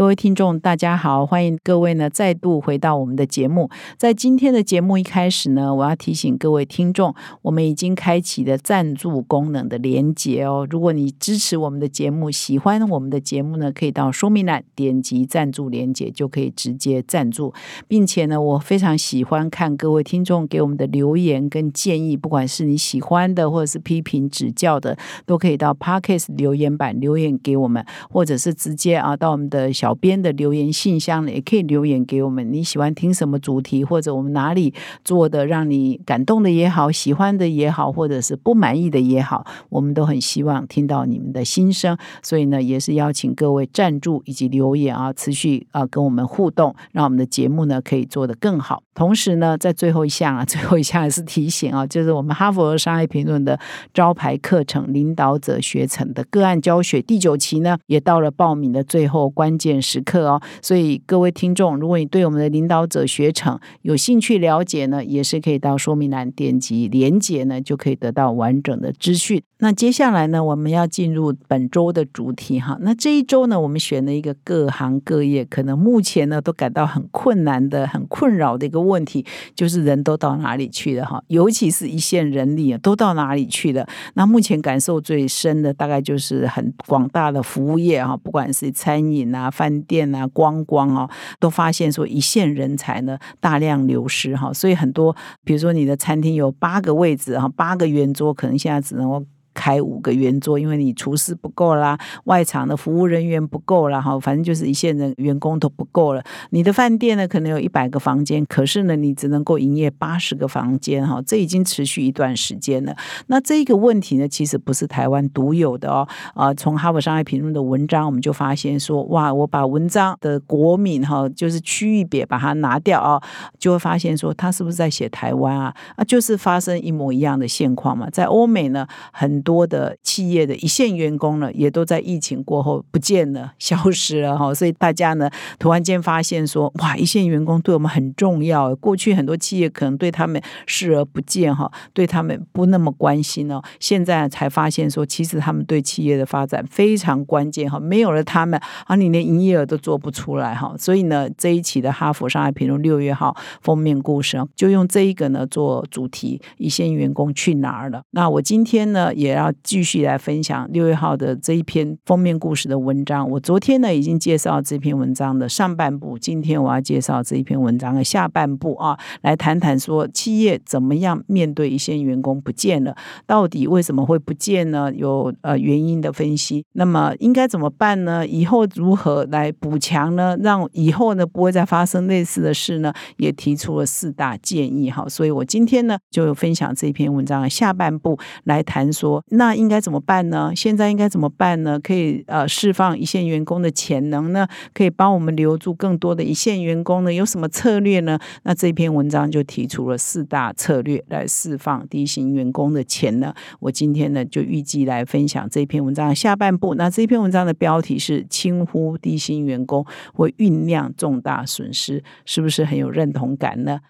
各位听众，大家好，欢迎各位呢再度回到我们的节目。在今天的节目一开始呢，我要提醒各位听众，我们已经开启了赞助功能的连接哦。如果你支持我们的节目，喜欢我们的节目呢，可以到说明栏点击赞助连接，就可以直接赞助。并且呢，我非常喜欢看各位听众给我们的留言跟建议，不管是你喜欢的或者是批评指教的，都可以到 Parkes 留言板留言给我们，或者是直接啊到我们的小。小编的留言信箱呢，也可以留言给我们。你喜欢听什么主题，或者我们哪里做的让你感动的也好，喜欢的也好，或者是不满意的也好，我们都很希望听到你们的心声。所以呢，也是邀请各位赞助以及留言啊，持续啊跟我们互动，让我们的节目呢可以做得更好。同时呢，在最后一项啊，最后一项也是提醒啊，就是我们哈佛商业评论的招牌课程《领导者学程》的个案教学第九期呢，也到了报名的最后关键。点时刻哦，所以各位听众，如果你对我们的领导者学程有兴趣了解呢，也是可以到说明栏点击连接呢，就可以得到完整的资讯。那接下来呢，我们要进入本周的主题哈。那这一周呢，我们选了一个各行各业可能目前呢都感到很困难的、很困扰的一个问题，就是人都到哪里去了哈？尤其是一线人力啊，都到哪里去了？那目前感受最深的，大概就是很广大的服务业哈，不管是餐饮啊、饭店啊、观光啊，都发现说一线人才呢大量流失哈。所以很多，比如说你的餐厅有八个位置哈，八个圆桌，可能现在只能够。开五个圆桌，因为你厨师不够啦，外场的服务人员不够啦，哈，反正就是一线的员工都不够了。你的饭店呢，可能有一百个房间，可是呢，你只能够营业八十个房间，哈，这已经持续一段时间了。那这个问题呢，其实不是台湾独有的哦。啊，从哈佛商业评论的文章，我们就发现说，哇，我把文章的国民哈，就是区域别把它拿掉啊，就会发现说，他是不是在写台湾啊？啊，就是发生一模一样的现况嘛。在欧美呢，很多的企业的一线员工呢，也都在疫情过后不见了、消失了哈，所以大家呢突然间发现说，哇，一线员工对我们很重要。过去很多企业可能对他们视而不见哈，对他们不那么关心哦。现在才发现说，其实他们对企业的发展非常关键哈。没有了他们啊，你连营业额都做不出来哈。所以呢，这一期的《哈佛商业评论》六月号封面故事就用这一个呢做主题：一线员工去哪儿了？那我今天呢也。也要继续来分享六月号的这一篇封面故事的文章。我昨天呢已经介绍这篇文章的上半部，今天我要介绍这一篇文章的下半部啊，来谈谈说企业怎么样面对一线员工不见了，到底为什么会不见呢？有呃原因的分析。那么应该怎么办呢？以后如何来补强呢？让以后呢不会再发生类似的事呢？也提出了四大建议哈。所以我今天呢就分享这篇文章的下半部来谈说。那应该怎么办呢？现在应该怎么办呢？可以呃释放一线员工的潜能呢？可以帮我们留住更多的一线员工呢？有什么策略呢？那这篇文章就提出了四大策略来释放低薪员工的潜能。我今天呢就预计来分享这篇文章的下半部。那这篇文章的标题是“轻忽低薪员工会酝酿重大损失”，是不是很有认同感呢？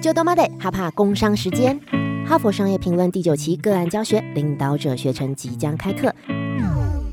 就多妈的，哈怕工商时间。哈佛商业评论第九期个案教学领导者学程即将开课。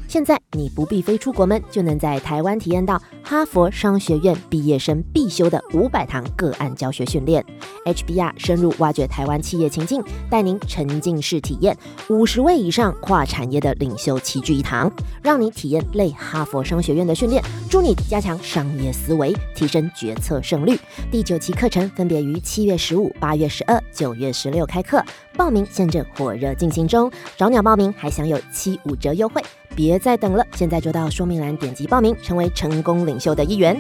现在你不必飞出国门，就能在台湾体验到哈佛商学院毕业生必修的五百堂个案教学训练。HBR 深入挖掘台湾企业情境，带您沉浸式体验五十位以上跨产业的领袖齐聚一堂，让你体验类哈佛商学院的训练，助你加强商业思维，提升决策胜率。第九期课程分别于七月十五、八月十二、九月十六开课，报名现正火热进行中，找鸟报名还享有七五折优惠。别再等了，现在就到说明栏点击报名，成为成功领袖的一员。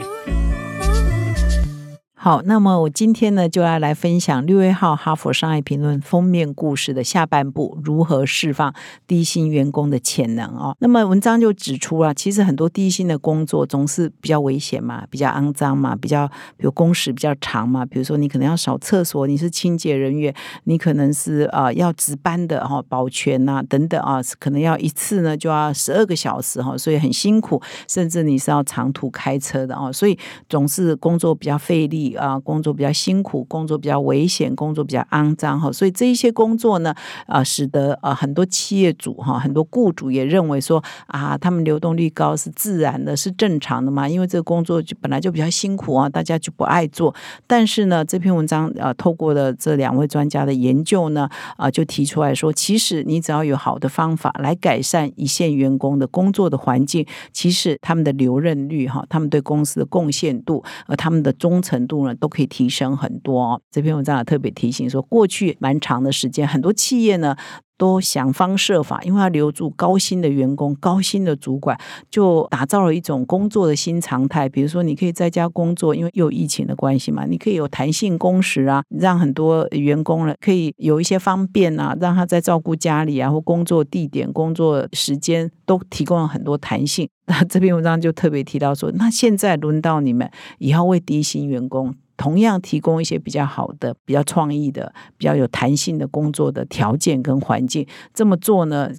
好，那么我今天呢就要来分享六月号《哈佛商业评论》封面故事的下半部，如何释放低薪员工的潜能哦。那么文章就指出啊，其实很多低薪的工作总是比较危险嘛，比较肮脏嘛，比较比如工时比较长嘛。比如说你可能要扫厕所，你是清洁人员，你可能是啊要值班的哈，保全呐等等啊，可能要一次呢就要十二个小时哈，所以很辛苦，甚至你是要长途开车的哦，所以总是工作比较费力。啊，工作比较辛苦，工作比较危险，工作比较肮脏哈，所以这一些工作呢，啊，使得啊很多企业主哈，很多雇主也认为说啊，他们流动率高是自然的，是正常的嘛，因为这个工作就本来就比较辛苦啊，大家就不爱做。但是呢，这篇文章啊，透过了这两位专家的研究呢，啊，就提出来说，其实你只要有好的方法来改善一线员工的工作的环境，其实他们的留任率哈，他们对公司的贡献度，呃，他们的忠诚度。都可以提升很多。这篇文章也特别提醒说，过去蛮长的时间，很多企业呢。都想方设法，因为要留住高薪的员工、高薪的主管，就打造了一种工作的新常态。比如说，你可以在家工作，因为又有疫情的关系嘛，你可以有弹性工时啊，让很多员工呢可以有一些方便啊，让他在照顾家里啊或工作地点、工作时间都提供了很多弹性。那这篇文章就特别提到说，那现在轮到你们以后为低薪员工。同样提供一些比较好的、比较创意的、比较有弹性的工作的条件跟环境，这么做呢？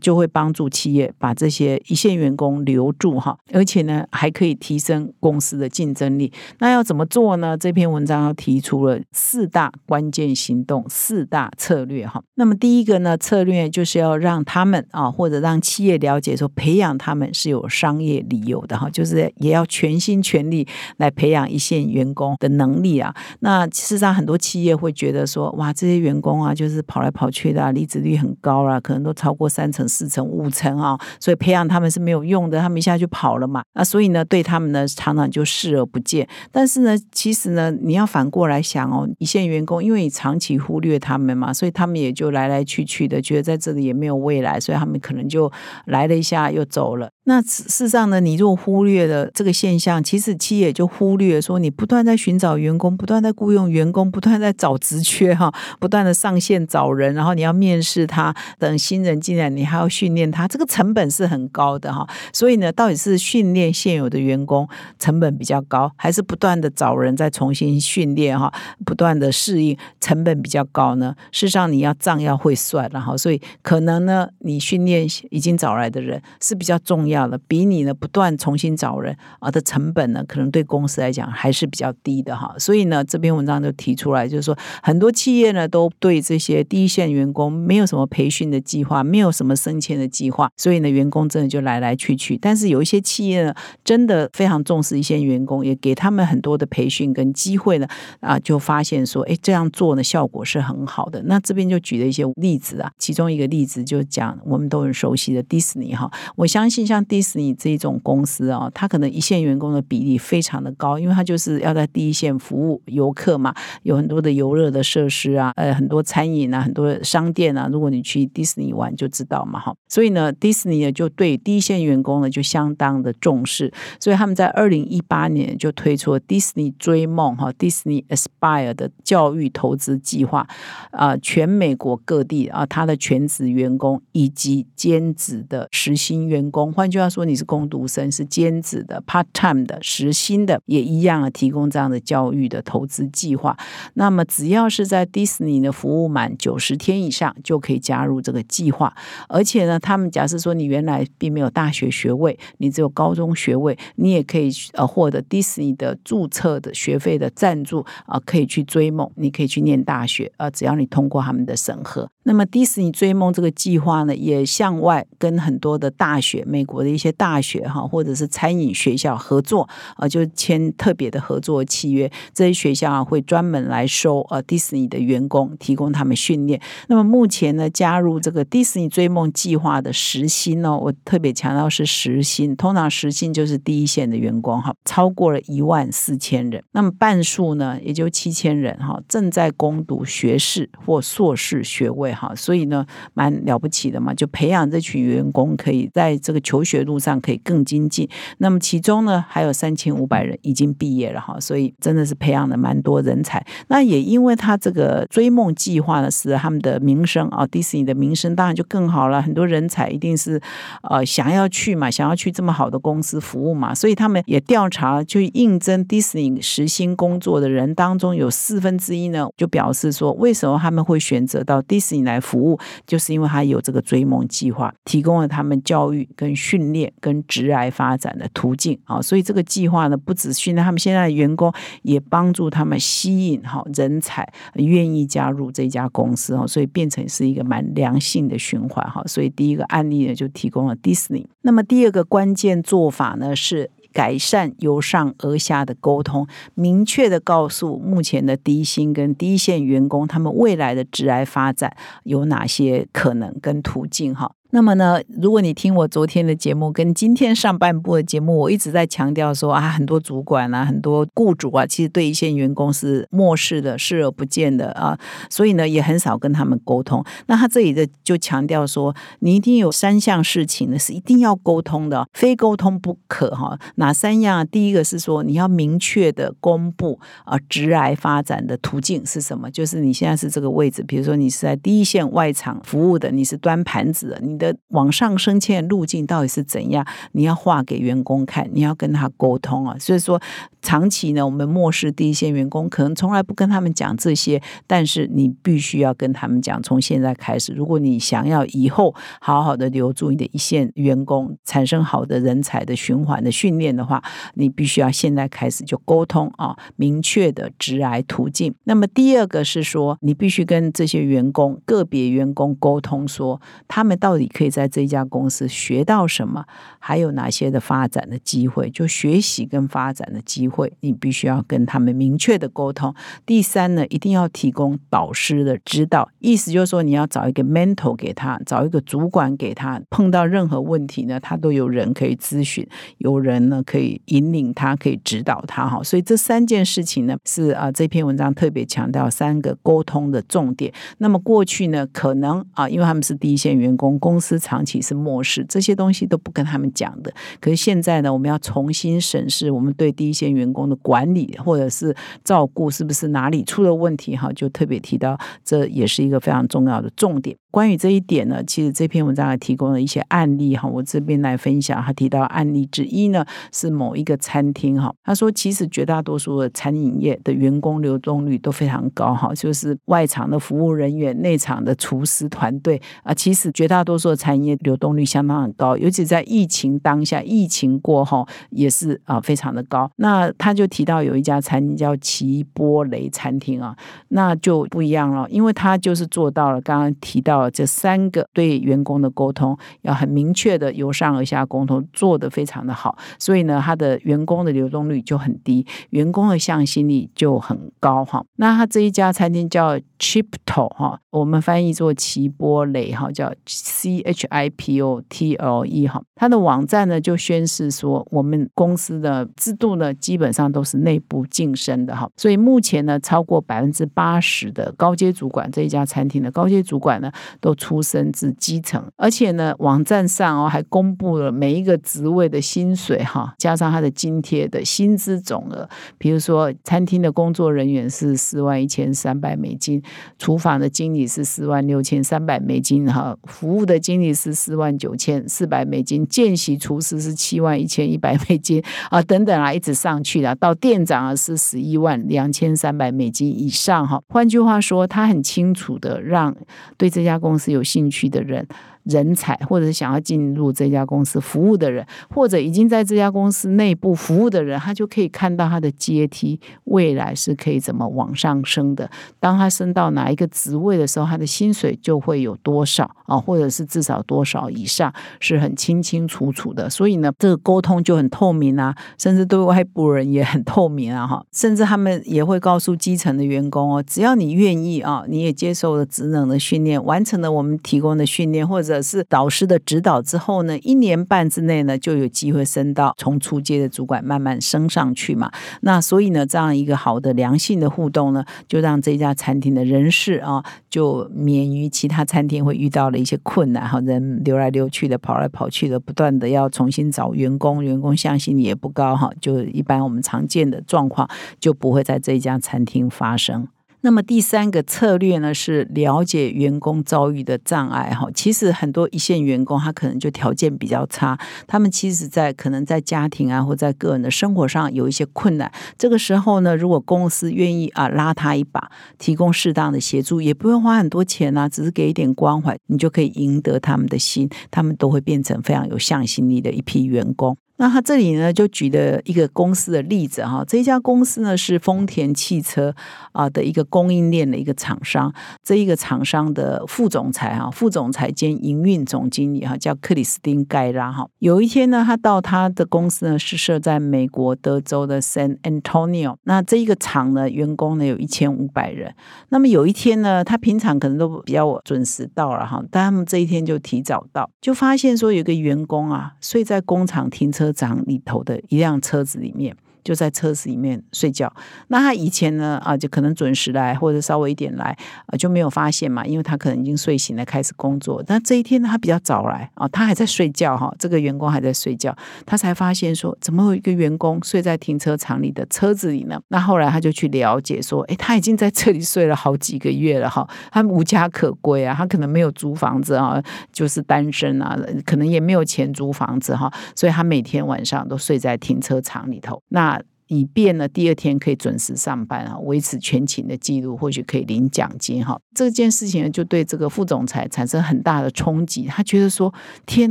就会帮助企业把这些一线员工留住哈，而且呢还可以提升公司的竞争力。那要怎么做呢？这篇文章要提出了四大关键行动、四大策略哈。那么第一个呢策略就是要让他们啊，或者让企业了解说，培养他们是有商业理由的哈，就是也要全心全力来培养一线员工的能力啊。那事实上很多企业会觉得说，哇，这些员工啊，就是跑来跑去的啊，离职率很高啊，可能都超过三。成四层五层啊，所以培养他们是没有用的，他们一下就跑了嘛。那所以呢，对他们呢，常常就视而不见。但是呢，其实呢，你要反过来想哦，一线员工，因为你长期忽略他们嘛，所以他们也就来来去去的，觉得在这里也没有未来，所以他们可能就来了一下又走了。那事实上呢，你如果忽略了这个现象，其实企业就忽略说，你不断在寻找员工，不断在雇佣员工，不断在找职缺哈，不断的上线找人，然后你要面试他，等新人进来，你你还要训练他，这个成本是很高的哈。所以呢，到底是训练现有的员工成本比较高，还是不断的找人再重新训练哈，不断的适应成本比较高呢？事实上，你要账要会算，然后所以可能呢，你训练已经找来的人是比较重要。了，比你呢不断重新找人啊的成本呢，可能对公司来讲还是比较低的哈。所以呢，这篇文章就提出来，就是说很多企业呢都对这些第一线员工没有什么培训的计划，没有什么升迁的计划，所以呢，员工真的就来来去去。但是有一些企业呢，真的非常重视一线员工，也给他们很多的培训跟机会呢，啊，就发现说，哎，这样做呢效果是很好的。那这边就举了一些例子啊，其中一个例子就讲我们都很熟悉的迪士尼哈，我相信像。迪士尼这种公司啊，它可能一线员工的比例非常的高，因为它就是要在第一线服务游客嘛，有很多的游乐的设施啊，呃，很多餐饮啊，很多商店啊。如果你去迪士尼玩就知道嘛，哈。所以呢，迪士尼呢就对第一线员工呢就相当的重视，所以他们在二零一八年就推出了迪士尼追梦哈，迪士尼 Aspire 的教育投资计划啊，全美国各地啊，他的全职员工以及兼职的实薪员工，换句话说你是工读生，是兼职的、part time 的、实薪的，也一样啊，提供这样的教育的投资计划。那么只要是在迪士尼的服务满九十天以上，就可以加入这个计划。而且呢，他们假设说你原来并没有大学学位，你只有高中学位，你也可以呃获得迪士尼的注册的学费的赞助啊，可以去追梦，你可以去念大学啊，只要你通过他们的审核。那么迪士尼追梦这个计划呢，也向外跟很多的大学，美国的一些大学哈，或者是餐饮学校合作啊，就签特别的合作契约。这些学校啊，会专门来收呃迪士尼的员工，提供他们训练。那么目前呢，加入这个迪士尼追梦计划的时薪呢，我特别强调是时薪，通常时薪就是第一线的员工哈，超过了一万四千人。那么半数呢，也就七千人哈，正在攻读学士或硕士学位。哈，所以呢，蛮了不起的嘛，就培养这群员工可以在这个求学路上可以更精进。那么其中呢，还有三千五百人已经毕业了哈，所以真的是培养了蛮多人才。那也因为他这个追梦计划呢，使得他们的名声啊，迪士尼的名声当然就更好了。很多人才一定是呃想要去嘛，想要去这么好的公司服务嘛，所以他们也调查就应征迪士尼实薪工作的人当中，有四分之一呢就表示说，为什么他们会选择到迪士尼来服务，就是因为他有这个追梦计划，提供了他们教育跟训练跟职涯发展的途径啊。所以这个计划呢，不只训练他们现在的员工，也帮助他们吸引哈人才愿意加入这家公司哦，所以变成是一个蛮良性的循环哈。所以第一个案例呢，就提供了迪士尼。那么第二个关键做法呢是。改善由上而下的沟通，明确的告诉目前的低薪跟低线员工，他们未来的职涯发展有哪些可能跟途径哈。那么呢，如果你听我昨天的节目跟今天上半部的节目，我一直在强调说啊，很多主管啊，很多雇主啊，其实对一线员工是漠视的、视而不见的啊，所以呢，也很少跟他们沟通。那他这里的就强调说，你一定有三项事情呢是一定要沟通的，非沟通不可哈。哪三样？第一个是说，你要明确的公布啊，职癌发展的途径是什么？就是你现在是这个位置，比如说你是在第一线外场服务的，你是端盘子的，你。的往上升迁的路径到底是怎样？你要画给员工看，你要跟他沟通啊。所以说，长期呢，我们漠视第一线员工，可能从来不跟他们讲这些。但是你必须要跟他们讲，从现在开始，如果你想要以后好好的留住你的一线员工，产生好的人才的循环的训练的话，你必须要现在开始就沟通啊，明确的直癌途径。那么第二个是说，你必须跟这些员工个别员工沟通，说他们到底。可以在这家公司学到什么？还有哪些的发展的机会？就学习跟发展的机会，你必须要跟他们明确的沟通。第三呢，一定要提供导师的指导，意思就是说，你要找一个 mentor 给他，找一个主管给他。碰到任何问题呢，他都有人可以咨询，有人呢可以引领他，可以指导他。哈，所以这三件事情呢，是啊，这篇文章特别强调三个沟通的重点。那么过去呢，可能啊，因为他们是第一线员工，公公司长期是漠视这些东西，都不跟他们讲的。可是现在呢，我们要重新审视我们对第一线员工的管理或者是照顾，是不是哪里出了问题？哈，就特别提到，这也是一个非常重要的重点。关于这一点呢，其实这篇文章还提供了一些案例哈，我这边来分享。他提到案例之一呢，是某一个餐厅哈，他说其实绝大多数的餐饮业的员工流动率都非常高哈，就是外场的服务人员、内场的厨师团队啊，其实绝大多数的餐饮业流动率相当很高，尤其在疫情当下、疫情过后也是啊非常的高。那他就提到有一家餐厅叫齐波雷餐厅啊，那就不一样了，因为他就是做到了刚刚提到。这三个对员工的沟通要很明确的由上而下沟通，做得非常的好，所以呢，他的员工的流动率就很低，员工的向心力就很高哈。那他这一家餐厅叫 Chipto 哈，我们翻译做齐波雷哈，叫 C H I P O T L E 哈。他的网站呢就宣示说，我们公司的制度呢基本上都是内部晋升的哈，所以目前呢超过百分之八十的高阶主管这一家餐厅的高阶主管呢。都出身自基层，而且呢，网站上哦还公布了每一个职位的薪水哈，加上他的津贴的薪资总额。比如说，餐厅的工作人员是四万一千三百美金，厨房的经理是四万六千三百美金哈，服务的经理是四万九千四百美金，见习厨师是七万一千一百美金啊，等等啊，一直上去了，到店长啊是十一万两千三百美金以上哈。换句话说，他很清楚的让对这家。公司有兴趣的人。人才，或者是想要进入这家公司服务的人，或者已经在这家公司内部服务的人，他就可以看到他的阶梯未来是可以怎么往上升的。当他升到哪一个职位的时候，他的薪水就会有多少啊，或者是至少多少以上，是很清清楚楚的。所以呢，这个沟通就很透明啊，甚至对外部人也很透明啊，哈，甚至他们也会告诉基层的员工哦，只要你愿意啊，你也接受了职能的训练，完成了我们提供的训练，或者者是导师的指导之后呢，一年半之内呢，就有机会升到从初阶的主管慢慢升上去嘛。那所以呢，这样一个好的良性的互动呢，就让这家餐厅的人事啊，就免于其他餐厅会遇到的一些困难哈，人流来流去的，跑来跑去的，不断的要重新找员工，员工向心力也不高哈，就一般我们常见的状况就不会在这家餐厅发生。那么第三个策略呢，是了解员工遭遇的障碍哈。其实很多一线员工他可能就条件比较差，他们其实在可能在家庭啊或在个人的生活上有一些困难。这个时候呢，如果公司愿意啊拉他一把，提供适当的协助，也不用花很多钱啊，只是给一点关怀，你就可以赢得他们的心，他们都会变成非常有向心力的一批员工。那他这里呢，就举了一个公司的例子哈，这一家公司呢是丰田汽车啊的一个供应链的一个厂商，这一个厂商的副总裁哈，副总裁兼营运总经理哈，叫克里斯汀盖拉哈。有一天呢，他到他的公司呢是设在美国德州的 San Antonio，那这一个厂呢员工呢有一千五百人。那么有一天呢，他平常可能都比较准时到了哈，但他们这一天就提早到，就发现说有个员工啊睡在工厂停车。长里头的一辆车子里面。就在车子里面睡觉。那他以前呢啊，就可能准时来或者稍微一点来啊，就没有发现嘛，因为他可能已经睡醒了，开始工作。但这一天呢，他比较早来啊，他还在睡觉哈，这个员工还在睡觉，他才发现说，怎么有一个员工睡在停车场里的车子里呢？那后来他就去了解说，哎，他已经在这里睡了好几个月了哈，他无家可归啊，他可能没有租房子啊，就是单身啊，可能也没有钱租房子哈，所以他每天晚上都睡在停车场里头。那以便呢，第二天可以准时上班啊，维持全勤的记录，或许可以领奖金哈。这件事情，就对这个副总裁产生很大的冲击。他觉得说：天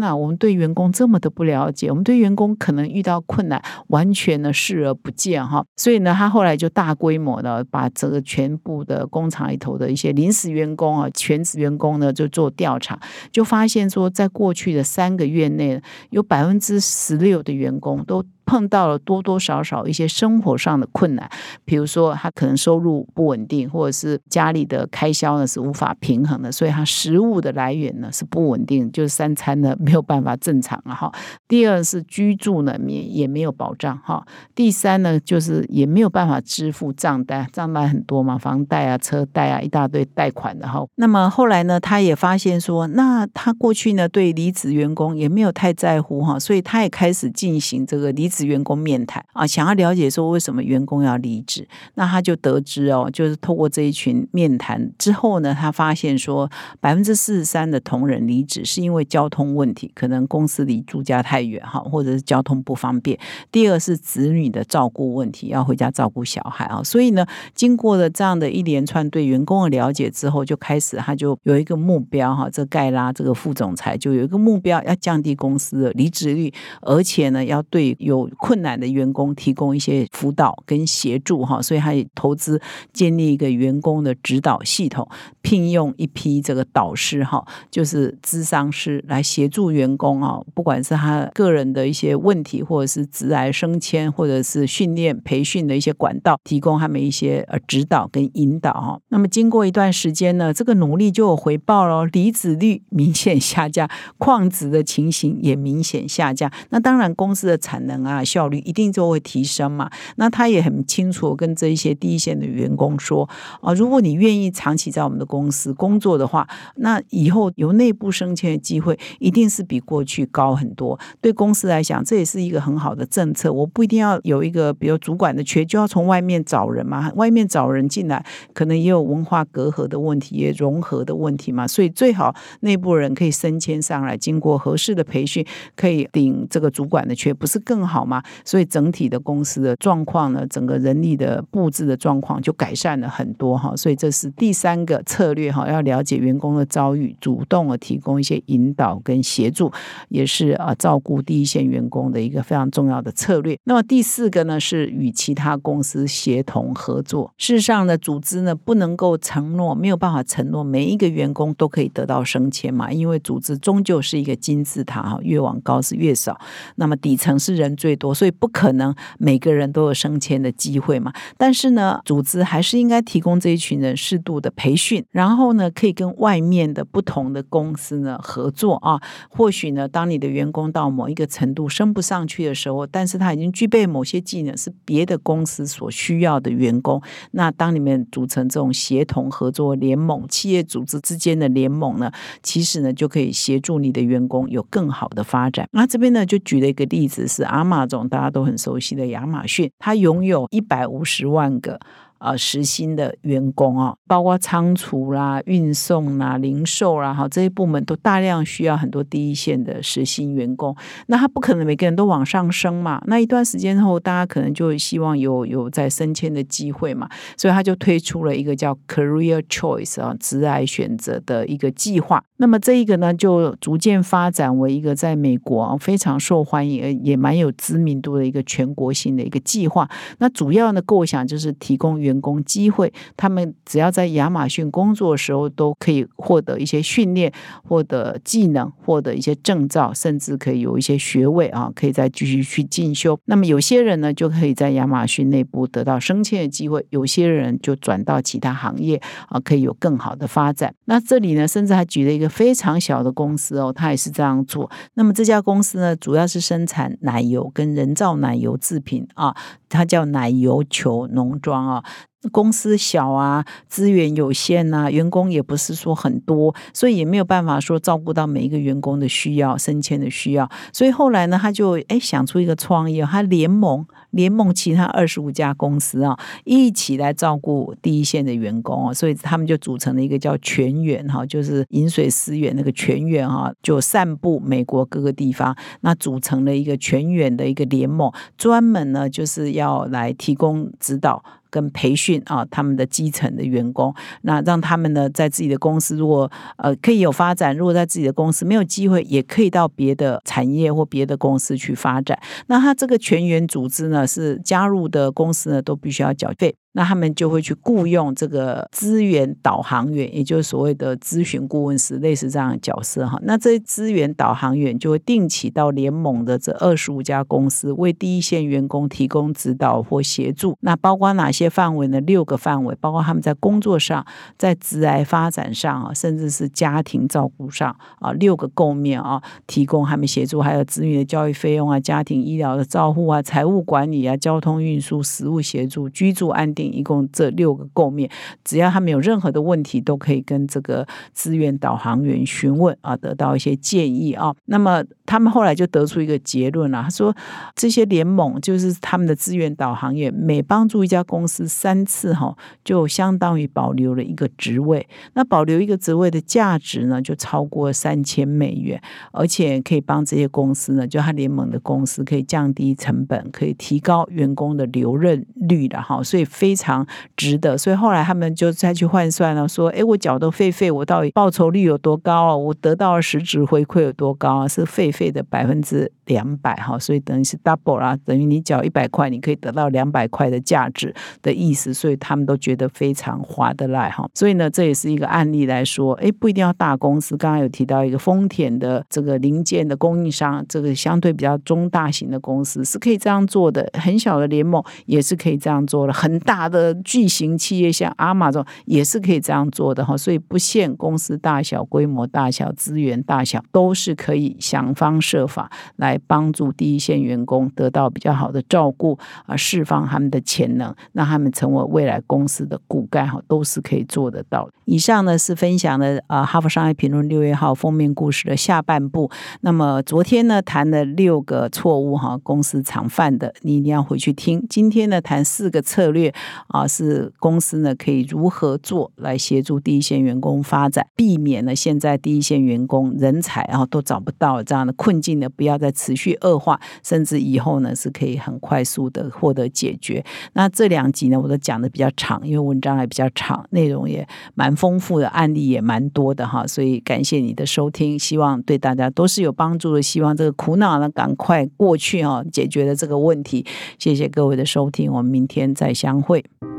哪，我们对员工这么的不了解，我们对员工可能遇到困难，完全呢视而不见哈。所以呢，他后来就大规模的把这个全部的工厂里头的一些临时员工啊、全职员工呢，就做调查，就发现说，在过去的三个月内，有百分之十六的员工都。碰到了多多少少一些生活上的困难，比如说他可能收入不稳定，或者是家里的开销呢是无法平衡的，所以他食物的来源呢是不稳定，就是三餐呢没有办法正常了哈。第二是居住呢也也没有保障哈。第三呢就是也没有办法支付账单，账单很多嘛，房贷啊、车贷啊一大堆贷款的哈。那么后来呢，他也发现说，那他过去呢对离职员工也没有太在乎哈，所以他也开始进行这个离职。员工面谈啊，想要了解说为什么员工要离职，那他就得知哦，就是透过这一群面谈之后呢，他发现说百分之四十三的同仁离职是因为交通问题，可能公司离住家太远哈，或者是交通不方便。第二是子女的照顾问题，要回家照顾小孩啊。所以呢，经过了这样的一连串对员工的了解之后，就开始他就有一个目标哈，这盖拉这个副总裁就有一个目标，要降低公司的离职率，而且呢，要对有困难的员工提供一些辅导跟协助哈，所以他也投资建立一个员工的指导系统，聘用一批这个导师哈，就是咨商师来协助员工啊，不管是他个人的一些问题，或者是职来升迁，或者是训练培训的一些管道，提供他们一些呃指导跟引导哈。那么经过一段时间呢，这个努力就有回报了，离职率明显下降，旷职的情形也明显下降。那当然公司的产能啊。啊效率一定就会提升嘛？那他也很清楚跟这一些第一线的员工说啊，如果你愿意长期在我们的公司工作的话，那以后由内部升迁的机会一定是比过去高很多。对公司来讲，这也是一个很好的政策。我不一定要有一个比如主管的缺，就要从外面找人嘛。外面找人进来，可能也有文化隔阂的问题，也融合的问题嘛。所以最好内部人可以升迁上来，经过合适的培训，可以顶这个主管的缺，不是更好好吗？所以整体的公司的状况呢，整个人力的布置的状况就改善了很多哈。所以这是第三个策略哈，要了解员工的遭遇，主动的提供一些引导跟协助，也是啊照顾第一线员工的一个非常重要的策略。那么第四个呢，是与其他公司协同合作。事实上呢，组织呢不能够承诺，没有办法承诺每一个员工都可以得到升迁嘛，因为组织终究是一个金字塔哈，越往高是越少。那么底层是人最。最多，所以不可能每个人都有升迁的机会嘛。但是呢，组织还是应该提供这一群人适度的培训，然后呢，可以跟外面的不同的公司呢合作啊。或许呢，当你的员工到某一个程度升不上去的时候，但是他已经具备某些技能，是别的公司所需要的员工。那当你们组成这种协同合作联盟，企业组织之间的联盟呢，其实呢就可以协助你的员工有更好的发展。那这边呢就举了一个例子，是阿玛那种大家都很熟悉的亚马逊，它拥有一百五十万个。呃，实薪的员工啊，包括仓储啦、运送啦、零售啦，哈，这些部门都大量需要很多第一线的实薪员工。那他不可能每个人都往上升嘛？那一段时间后，大家可能就希望有有在升迁的机会嘛？所以他就推出了一个叫 Career Choice 啊，职癌选择的一个计划。那么这一个呢，就逐渐发展为一个在美国非常受欢迎、也蛮有知名度的一个全国性的一个计划。那主要的构想就是提供员员工机会，他们只要在亚马逊工作的时候，都可以获得一些训练，获得技能，获得一些证照，甚至可以有一些学位啊，可以再继续去进修。那么有些人呢，就可以在亚马逊内部得到升迁的机会；有些人就转到其他行业啊，可以有更好的发展。那这里呢，甚至还举了一个非常小的公司哦，他也是这样做。那么这家公司呢，主要是生产奶油跟人造奶油制品啊，它叫奶油球浓妆啊。公司小啊，资源有限呐，员工也不是说很多，所以也没有办法说照顾到每一个员工的需要、升迁的需要。所以后来呢，他就哎想出一个创意，他联盟联盟其他二十五家公司啊，一起来照顾第一线的员工哦。所以他们就组成了一个叫全员哈，就是饮水思源那个全员哈，就散布美国各个地方，那组成了一个全员的一个联盟，专门呢就是要来提供指导。跟培训啊，他们的基层的员工，那让他们呢，在自己的公司，如果呃可以有发展；如果在自己的公司没有机会，也可以到别的产业或别的公司去发展。那他这个全员组织呢，是加入的公司呢，都必须要缴费。那他们就会去雇佣这个资源导航员，也就是所谓的咨询顾问师，类似这样的角色哈。那这些资源导航员就会定期到联盟的这二十五家公司，为第一线员工提供指导或协助。那包括哪些范围呢？六个范围，包括他们在工作上、在职癌发展上啊，甚至是家庭照顾上啊，六个构面啊，提供他们协助，还有子女的教育费用啊、家庭医疗的照护啊、财务管理啊、交通运输、食物协助、居住安。一共这六个构面，只要他们有任何的问题，都可以跟这个资源导航员询问啊，得到一些建议啊。那么他们后来就得出一个结论了，他说这些联盟就是他们的资源导航员，每帮助一家公司三次哈，就相当于保留了一个职位。那保留一个职位的价值呢，就超过三千美元，而且可以帮这些公司呢，就他联盟的公司可以降低成本，可以提高员工的留任率的哈，所以非。非常值得，所以后来他们就再去换算了，说：“哎，我缴的费费，我到底报酬率有多高啊？我得到的实质回馈有多高啊？是费费的百分之两百哈，所以等于是 double 啦，等于你缴一百块，你可以得到两百块的价值的意思，所以他们都觉得非常划得来哈。所以呢，这也是一个案例来说，哎，不一定要大公司。刚刚有提到一个丰田的这个零件的供应商，这个相对比较中大型的公司是可以这样做的，很小的联盟也是可以这样做的，很大。大的巨型企业像阿玛这种也是可以这样做的哈，所以不限公司大小、规模大小、资源大小，都是可以想方设法来帮助第一线员工得到比较好的照顾啊，释放他们的潜能，让他们成为未来公司的骨干哈，都是可以做得到。以上呢是分享的啊，《哈佛商业评论》六月号封面故事的下半部。那么昨天呢谈了六个错误哈，公司常犯的，你一定要回去听。今天呢谈四个策略。啊，是公司呢可以如何做来协助第一线员工发展，避免了现在第一线员工人才然后都找不到这样的困境呢？不要再持续恶化，甚至以后呢是可以很快速的获得解决。那这两集呢，我都讲的比较长，因为文章还比较长，内容也蛮丰富的，案例也蛮多的哈。所以感谢你的收听，希望对大家都是有帮助的。希望这个苦恼呢赶快过去哈，解决了这个问题。谢谢各位的收听，我们明天再相会。Oui.